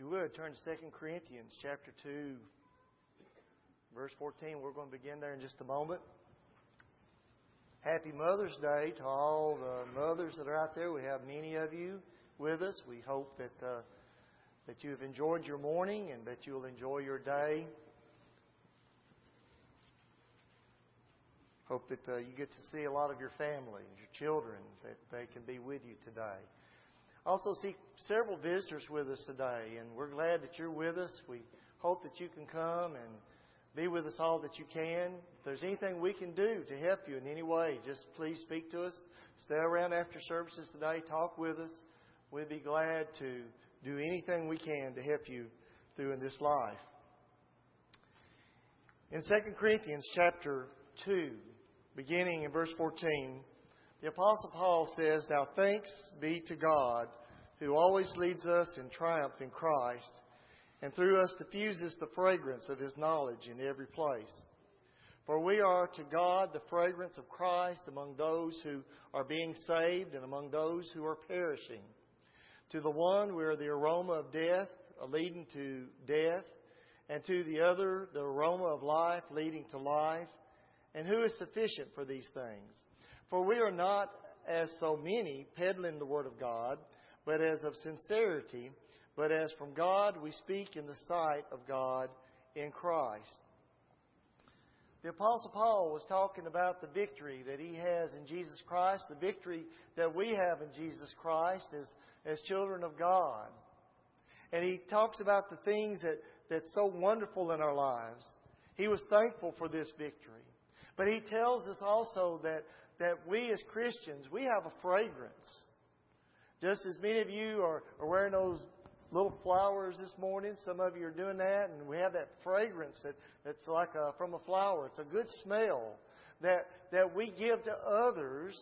you would, turn to 2 Corinthians chapter 2, verse 14. We're going to begin there in just a moment. Happy Mother's Day to all the mothers that are out there. We have many of you with us. We hope that, uh, that you have enjoyed your morning and that you'll enjoy your day. Hope that uh, you get to see a lot of your family, your children, that they can be with you today also see several visitors with us today, and we're glad that you're with us. We hope that you can come and be with us all that you can. If there's anything we can do to help you in any way, just please speak to us. Stay around after services today. Talk with us. We'd be glad to do anything we can to help you through in this life. In 2 Corinthians chapter 2, beginning in verse 14, the Apostle Paul says, Now thanks be to God who always leads us in triumph in Christ, and through us diffuses the fragrance of his knowledge in every place. For we are to God the fragrance of Christ among those who are being saved and among those who are perishing. To the one we are the aroma of death, leading to death, and to the other the aroma of life, leading to life. And who is sufficient for these things? For we are not, as so many, peddling the Word of God, but as of sincerity, but as from God we speak in the sight of God in Christ. The Apostle Paul was talking about the victory that he has in Jesus Christ, the victory that we have in Jesus Christ as, as children of God. And he talks about the things that, that's so wonderful in our lives. He was thankful for this victory. But he tells us also that that we as Christians, we have a fragrance. Just as many of you are, are wearing those little flowers this morning, some of you are doing that, and we have that fragrance that, that's like a, from a flower. It's a good smell that, that we give to others.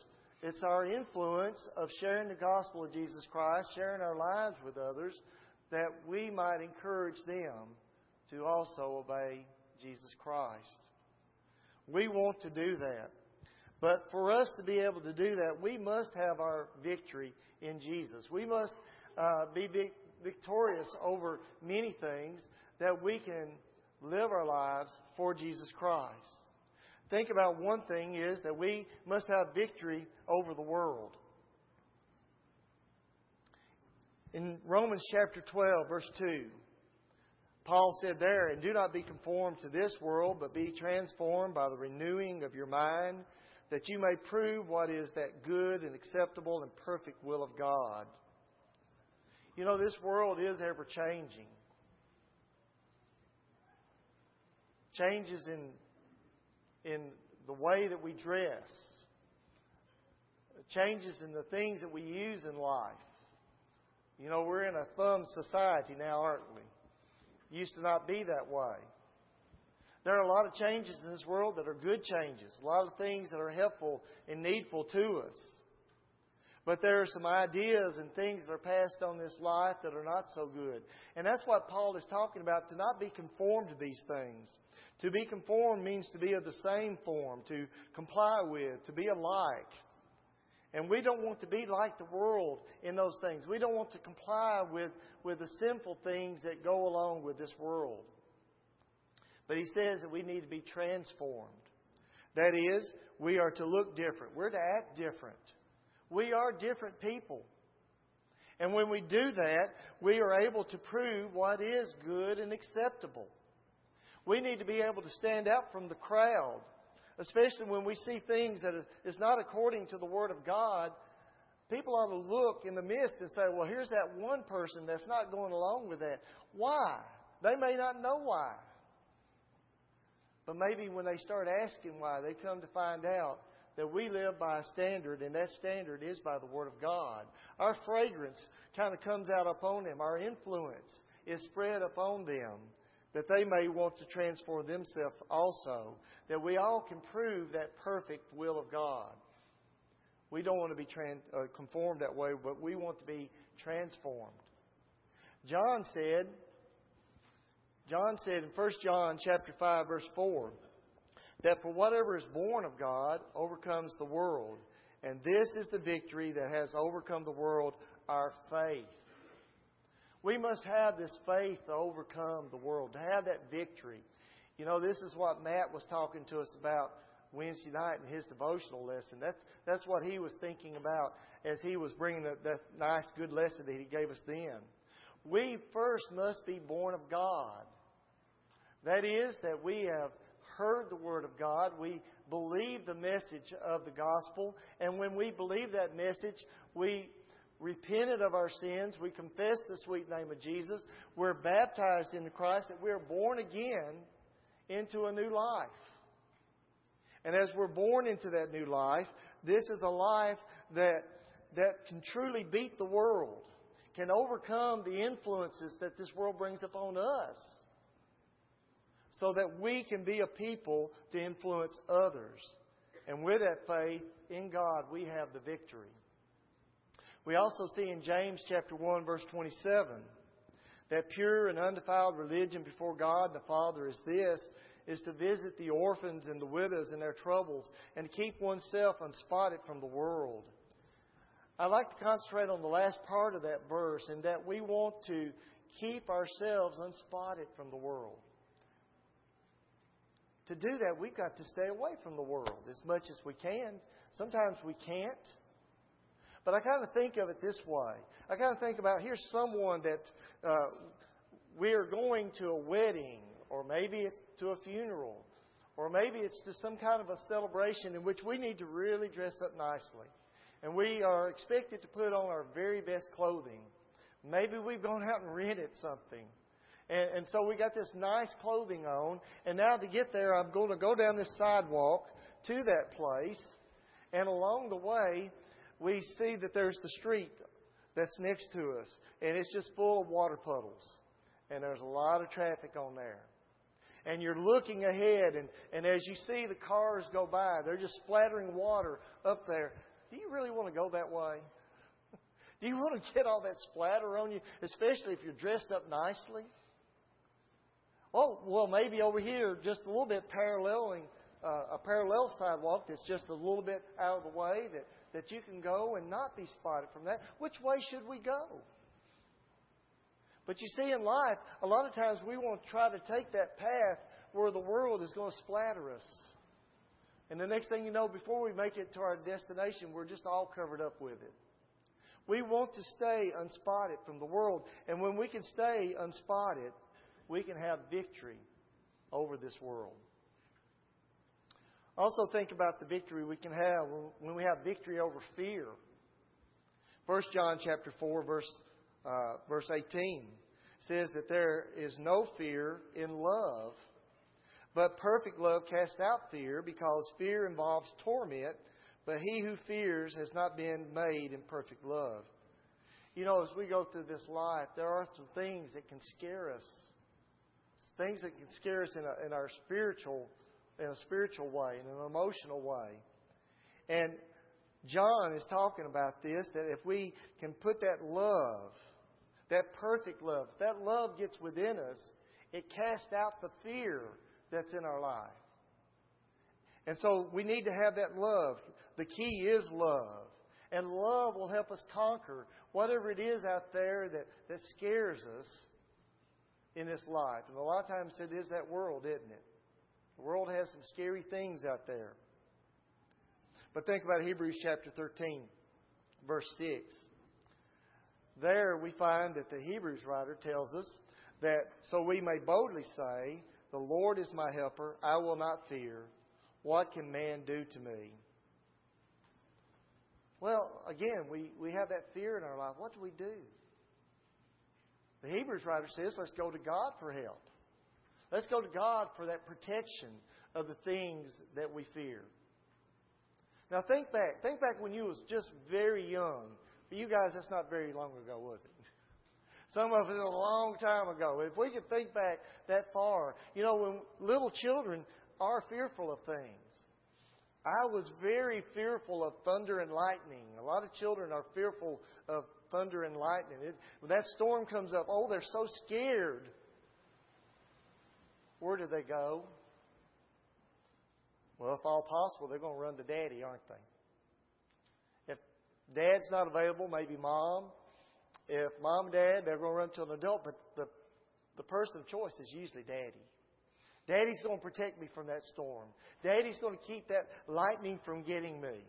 It's our influence of sharing the gospel of Jesus Christ, sharing our lives with others, that we might encourage them to also obey Jesus Christ. We want to do that. But for us to be able to do that, we must have our victory in Jesus. We must uh, be victorious over many things that we can live our lives for Jesus Christ. Think about one thing is that we must have victory over the world. In Romans chapter 12, verse 2, Paul said there, And do not be conformed to this world, but be transformed by the renewing of your mind that you may prove what is that good and acceptable and perfect will of God. You know, this world is ever changing. Changes in, in the way that we dress, changes in the things that we use in life. You know, we're in a thumb society now, aren't we? Used to not be that way. There are a lot of changes in this world that are good changes, a lot of things that are helpful and needful to us. But there are some ideas and things that are passed on this life that are not so good. And that's what Paul is talking about to not be conformed to these things. To be conformed means to be of the same form, to comply with, to be alike. And we don't want to be like the world in those things. We don't want to comply with, with the sinful things that go along with this world. But he says that we need to be transformed. That is, we are to look different. We're to act different. We are different people. And when we do that, we are able to prove what is good and acceptable. We need to be able to stand out from the crowd, especially when we see things that is not according to the Word of God. People ought to look in the midst and say, well, here's that one person that's not going along with that. Why? They may not know why. But maybe when they start asking why, they come to find out that we live by a standard, and that standard is by the Word of God. Our fragrance kind of comes out upon them. Our influence is spread upon them that they may want to transform themselves also, that we all can prove that perfect will of God. We don't want to be trans, uh, conformed that way, but we want to be transformed. John said, John said in 1 John chapter 5 verse 4 that for whatever is born of God overcomes the world. And this is the victory that has overcome the world, our faith. We must have this faith to overcome the world, to have that victory. You know, this is what Matt was talking to us about Wednesday night in his devotional lesson. That's, that's what he was thinking about as he was bringing that, that nice, good lesson that he gave us then. We first must be born of God. That is, that we have heard the Word of God, we believe the message of the gospel, and when we believe that message, we repented of our sins, we confess the sweet name of Jesus, we're baptized into Christ, that we're born again into a new life. And as we're born into that new life, this is a life that, that can truly beat the world, can overcome the influences that this world brings upon us, so that we can be a people to influence others. And with that faith in God, we have the victory. We also see in James chapter 1 verse 27 that pure and undefiled religion before God the Father is this is to visit the orphans and the widows in their troubles and keep oneself unspotted from the world. I'd like to concentrate on the last part of that verse in that we want to keep ourselves unspotted from the world. To do that, we've got to stay away from the world as much as we can. Sometimes we can't. But I kind of think of it this way. I kind of think about here's someone that uh, we are going to a wedding or maybe it's to a funeral, or maybe it's to some kind of a celebration in which we need to really dress up nicely. And we are expected to put on our very best clothing. Maybe we've gone out and rented something. And, and so we got this nice clothing on. And now to get there, I'm going to go down this sidewalk to that place. And along the way, we see that there's the street that's next to us. And it's just full of water puddles. And there's a lot of traffic on there and you're looking ahead, and, and as you see the cars go by, they're just splattering water up there. Do you really want to go that way? Do you want to get all that splatter on you, especially if you're dressed up nicely? Oh, well, maybe over here, just a little bit paralleling uh, a parallel sidewalk that's just a little bit out of the way that, that you can go and not be spotted from that. Which way should we go? But you see, in life, a lot of times we want to try to take that path where the world is going to splatter us. And the next thing you know, before we make it to our destination, we're just all covered up with it. We want to stay unspotted from the world. And when we can stay unspotted, we can have victory over this world. Also, think about the victory we can have when we have victory over fear. 1 John chapter 4, verse uh, verse 18 says that there is no fear in love, but perfect love casts out fear because fear involves torment, but he who fears has not been made in perfect love. You know, as we go through this life, there are some things that can scare us. Things that can scare us in, a, in our spiritual, in a spiritual way, in an emotional way. And John is talking about this that if we can put that love that perfect love. that love gets within us, it casts out the fear that's in our life. And so we need to have that love. The key is love. And love will help us conquer whatever it is out there that, that scares us in this life. And a lot of times it is that world, isn't it? The world has some scary things out there. But think about Hebrews chapter 13, verse 6 there we find that the Hebrews writer tells us that so we may boldly say, The Lord is my helper, I will not fear. What can man do to me? Well, again, we, we have that fear in our life. What do we do? The Hebrews writer says, let's go to God for help. Let's go to God for that protection of the things that we fear. Now think back. Think back when you was just very young for you guys, that's not very long ago, was it? Some of it a long time ago. If we could think back that far, you know, when little children are fearful of things. I was very fearful of thunder and lightning. A lot of children are fearful of thunder and lightning. It, when that storm comes up, oh, they're so scared. Where do they go? Well, if all possible, they're going to run to daddy, aren't they? If dad's not available, maybe mom if mom and dad, they're going to run to an adult, but the, the person of choice is usually daddy. Daddy's going to protect me from that storm. Daddy's going to keep that lightning from getting me.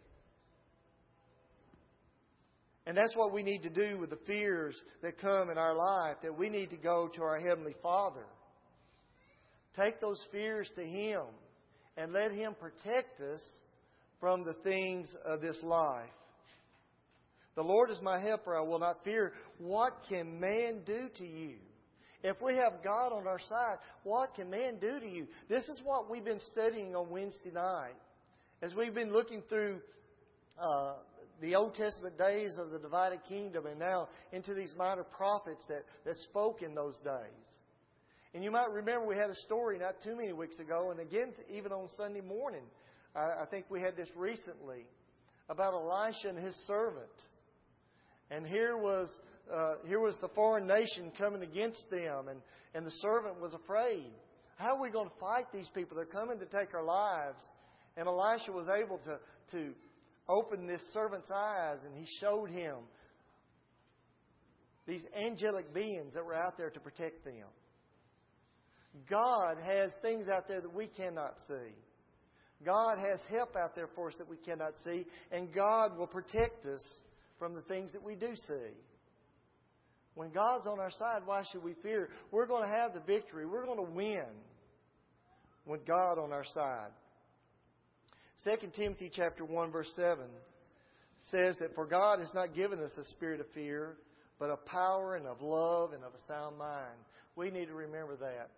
And that's what we need to do with the fears that come in our life, that we need to go to our Heavenly Father. Take those fears to Him and let Him protect us from the things of this life. The Lord is my helper, I will not fear. What can man do to you? If we have God on our side, what can man do to you? This is what we've been studying on Wednesday night. As we've been looking through uh, the Old Testament days of the divided kingdom and now into these minor prophets that, that spoke in those days. And you might remember we had a story not too many weeks ago, and again, even on Sunday morning. I, I think we had this recently about Elisha and his servant. And here was uh, here was the foreign nation coming against them, and, and the servant was afraid. How are we going to fight these people? They're coming to take our lives. And Elisha was able to, to open this servant's eyes, and he showed him these angelic beings that were out there to protect them. God has things out there that we cannot see. God has help out there for us that we cannot see, and God will protect us from the things that we do see. When God's on our side, why should we fear? We're going to have the victory. We're going to win with God on our side. 2 Timothy chapter 1 verse 7 says that for God has not given us a spirit of fear, but of power and of love and of a sound mind. We need to remember that.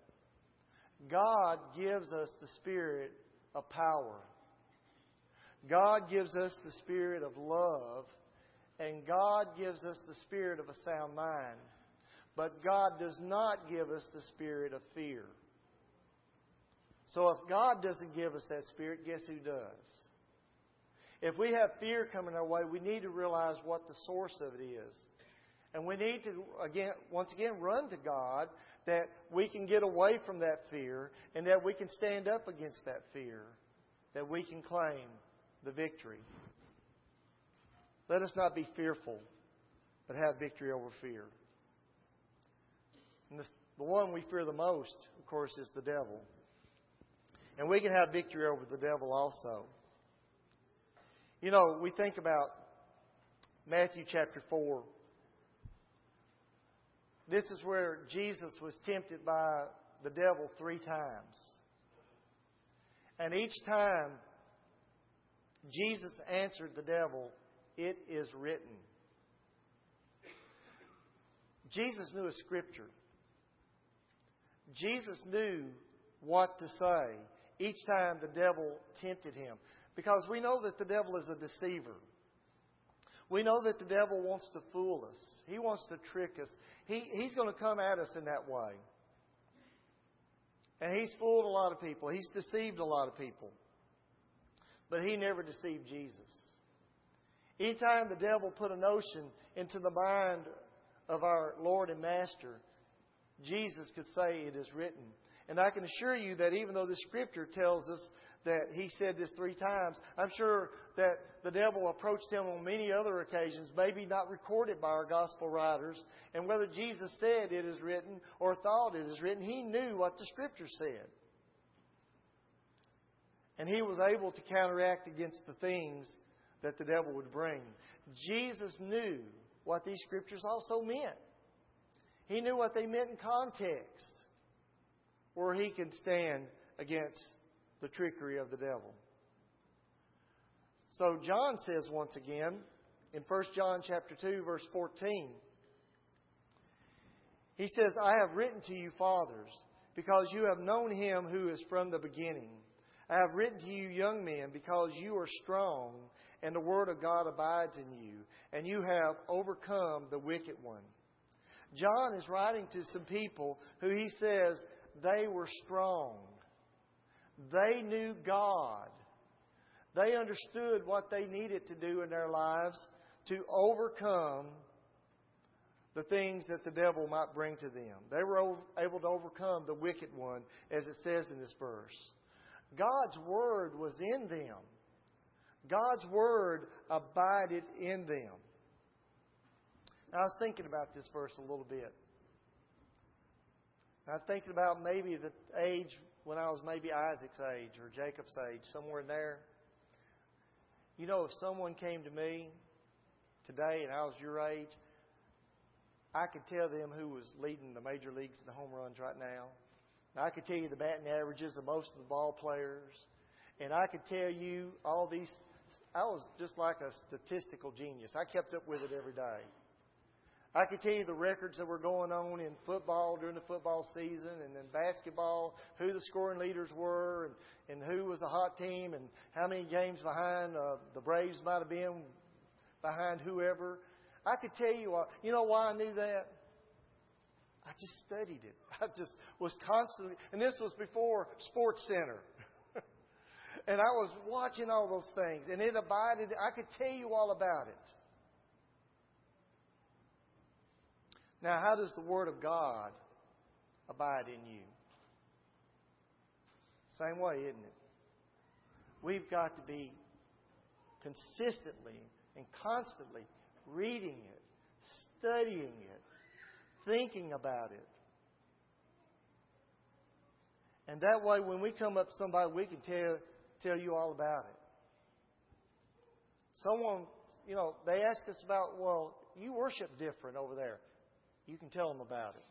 God gives us the spirit of power. God gives us the spirit of love and God gives us the spirit of a sound mind. But God does not give us the spirit of fear. So if God doesn't give us that spirit, guess who does? If we have fear coming our way, we need to realize what the source of it is. And we need to, again, once again, run to God that we can get away from that fear and that we can stand up against that fear, that we can claim the victory. Let us not be fearful, but have victory over fear. And the, the one we fear the most, of course, is the devil. And we can have victory over the devil also. You know, we think about Matthew chapter 4. This is where Jesus was tempted by the devil three times. And each time, Jesus answered the devil it is written. Jesus knew a scripture. Jesus knew what to say each time the devil tempted him. Because we know that the devil is a deceiver. We know that the devil wants to fool us. He wants to trick us. He, he's going to come at us in that way. And he's fooled a lot of people. He's deceived a lot of people. But he never deceived Jesus. Anytime the devil put a notion into the mind of our Lord and Master, Jesus could say, It is written. And I can assure you that even though the scripture tells us that he said this three times, I'm sure that the devil approached him on many other occasions, maybe not recorded by our gospel writers. And whether Jesus said it is written or thought it is written, he knew what the scripture said. And he was able to counteract against the things that the devil would bring. Jesus knew what these scriptures also meant. He knew what they meant in context, where he can stand against the trickery of the devil. So John says once again in 1 John chapter 2 verse 14 he says I have written to you fathers because you have known him who is from the beginning I have written to you young men because you are strong and the word of God abides in you, and you have overcome the wicked one. John is writing to some people who he says they were strong. They knew God. They understood what they needed to do in their lives to overcome the things that the devil might bring to them. They were able to overcome the wicked one, as it says in this verse. God's Word was in them. God's Word abided in them. Now, I was thinking about this verse a little bit. I was thinking about maybe the age when I was maybe Isaac's age or Jacob's age, somewhere in there. You know, if someone came to me today and I was your age, I could tell them who was leading the major leagues in the home runs right now. I could tell you the batting averages of most of the ball players. And I could tell you all these. I was just like a statistical genius. I kept up with it every day. I could tell you the records that were going on in football during the football season and in basketball, who the scoring leaders were and, and who was the hot team and how many games behind uh, the Braves might have been behind whoever. I could tell you, uh, you know why I knew that? I just studied it. I just was constantly, and this was before Sports Center. and I was watching all those things, and it abided. I could tell you all about it. Now, how does the Word of God abide in you? Same way, isn't it? We've got to be consistently and constantly reading it, studying it, thinking about it. And that way, when we come up to somebody, we can tell, tell you all about it. Someone, you know, they ask us about, well, you worship different over there you can tell them about it.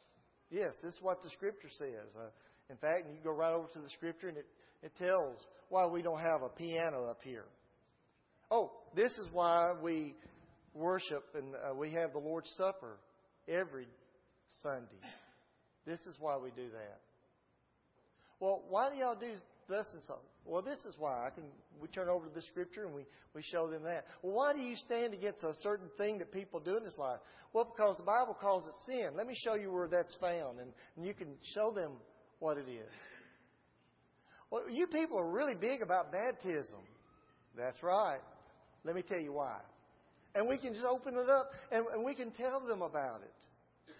Yes, this is what the Scripture says. Uh, in fact, you go right over to the Scripture and it, it tells why we don't have a piano up here. Oh, this is why we worship and uh, we have the Lord's Supper every Sunday. This is why we do that. Well, why do y'all do this and so? Well, this is why. I can we turn over to the scripture and we, we show them that. Well, why do you stand against a certain thing that people do in this life? Well, because the Bible calls it sin. Let me show you where that's found, and, and you can show them what it is. Well, you people are really big about baptism. That's right. Let me tell you why. And we can just open it up and, and we can tell them about it.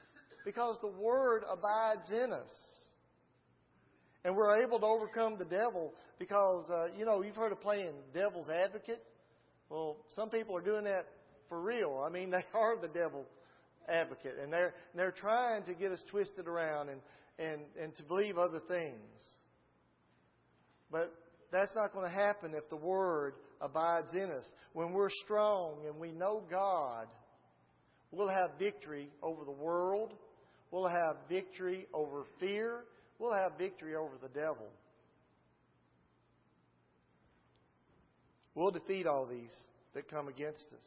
Because the Word abides in us. And we're able to overcome the devil because, uh, you know, you've heard of playing devil's advocate. Well, some people are doing that for real. I mean, they are the devil advocate, and they're they're trying to get us twisted around and and and to believe other things. But that's not going to happen if the Word abides in us. When we're strong and we know God, we'll have victory over the world. We'll have victory over fear we'll have victory over the devil. We'll defeat all these that come against us.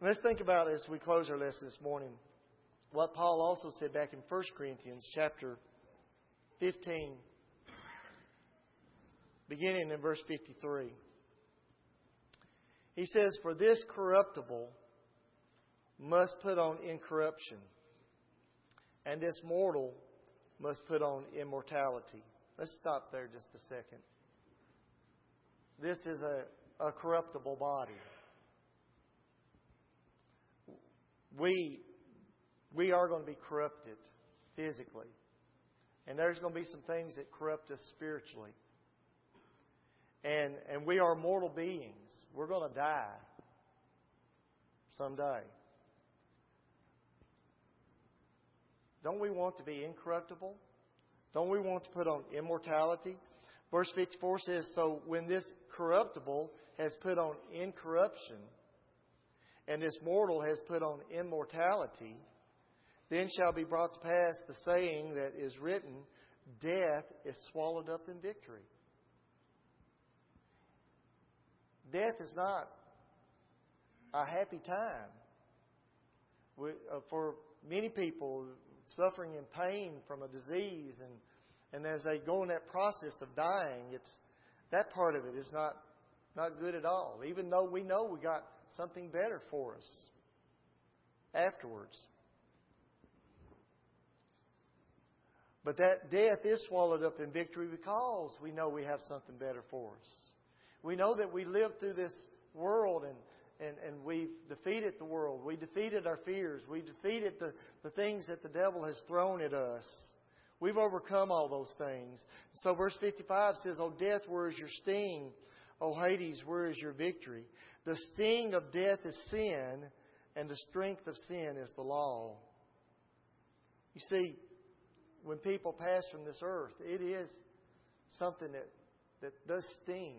Let's think about as we close our lesson this morning what Paul also said back in 1 Corinthians chapter 15, beginning in verse 53. He says, For this corruptible must put on incorruption and this mortal must put on immortality. Let's stop there just a second. This is a, a corruptible body. We, we are going to be corrupted physically. And there's going to be some things that corrupt us spiritually. And, and we are mortal beings. We're going to die someday. Don't we want to be incorruptible? Don't we want to put on immortality? Verse 54 says, So when this corruptible has put on incorruption, and this mortal has put on immortality, then shall be brought to pass the saying that is written, Death is swallowed up in victory. Death is not a happy time. Uh, for many people, suffering and pain from a disease and and as they go in that process of dying, it's that part of it is not not good at all. Even though we know we got something better for us afterwards. But that death is swallowed up in victory because we know we have something better for us. We know that we live through this world and and, and we've defeated the world. We defeated our fears. We defeated the, the things that the devil has thrown at us. We've overcome all those things. So verse 55 says, O death, where is your sting? O Hades, where is your victory? The sting of death is sin, and the strength of sin is the law. You see, when people pass from this earth, it is something that, that does sting.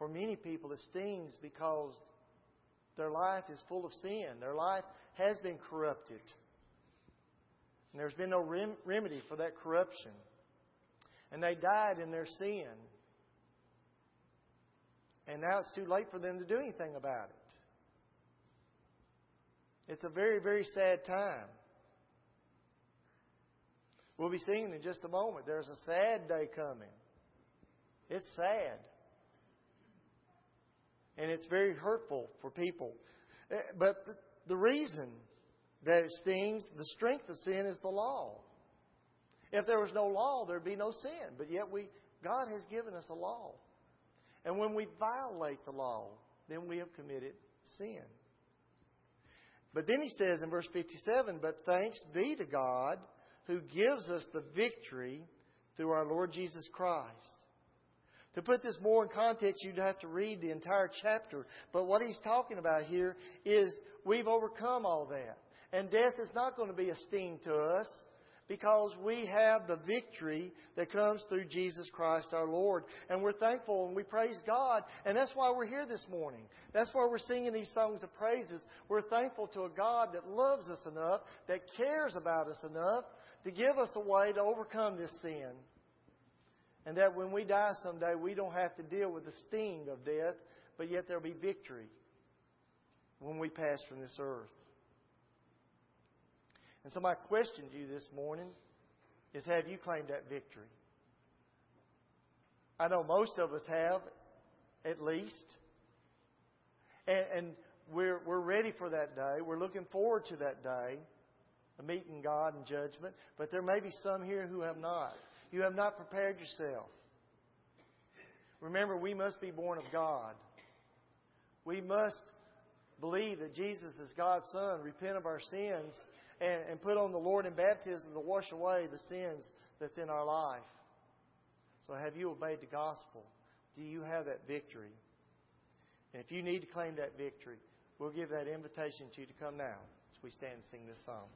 For many people, it stings because their life is full of sin. Their life has been corrupted. And there's been no rem- remedy for that corruption. And they died in their sin. And now it's too late for them to do anything about it. It's a very, very sad time. We'll be seeing in just a moment. There's a sad day coming. It's sad. And it's very hurtful for people. Eh, but the reason that it stings, the strength of sin is the law. If there was no law, there'd be no sin. But yet we God has given us a law. And when we violate the law, then we have committed sin. But then he says in verse 57 But thanks be to God who gives us the victory through our Lord Jesus Christ. To put this more in context, you'd have to read the entire chapter. But what he's talking about here is we've overcome all that. And death is not going to be a sting to us because we have the victory that comes through Jesus Christ our Lord. And we're thankful and we praise God. And that's why we're here this morning. That's why we're singing these songs of praises. We're thankful to a God that loves us enough, that cares about us enough to give us a way to overcome this sin. And that when we die someday, we don't have to deal with the sting of death, but yet there'll be victory when we pass from this earth. And so, my question to you this morning is Have you claimed that victory? I know most of us have, at least. And, and we're, we're ready for that day. We're looking forward to that day, meeting God in judgment. But there may be some here who have not. You have not prepared yourself. Remember, we must be born of God. We must believe that Jesus is God's Son, repent of our sins, and, and put on the Lord in baptism to wash away the sins that's in our life. So, have you obeyed the gospel? Do you have that victory? And if you need to claim that victory, we'll give that invitation to you to come now as we stand and sing this song.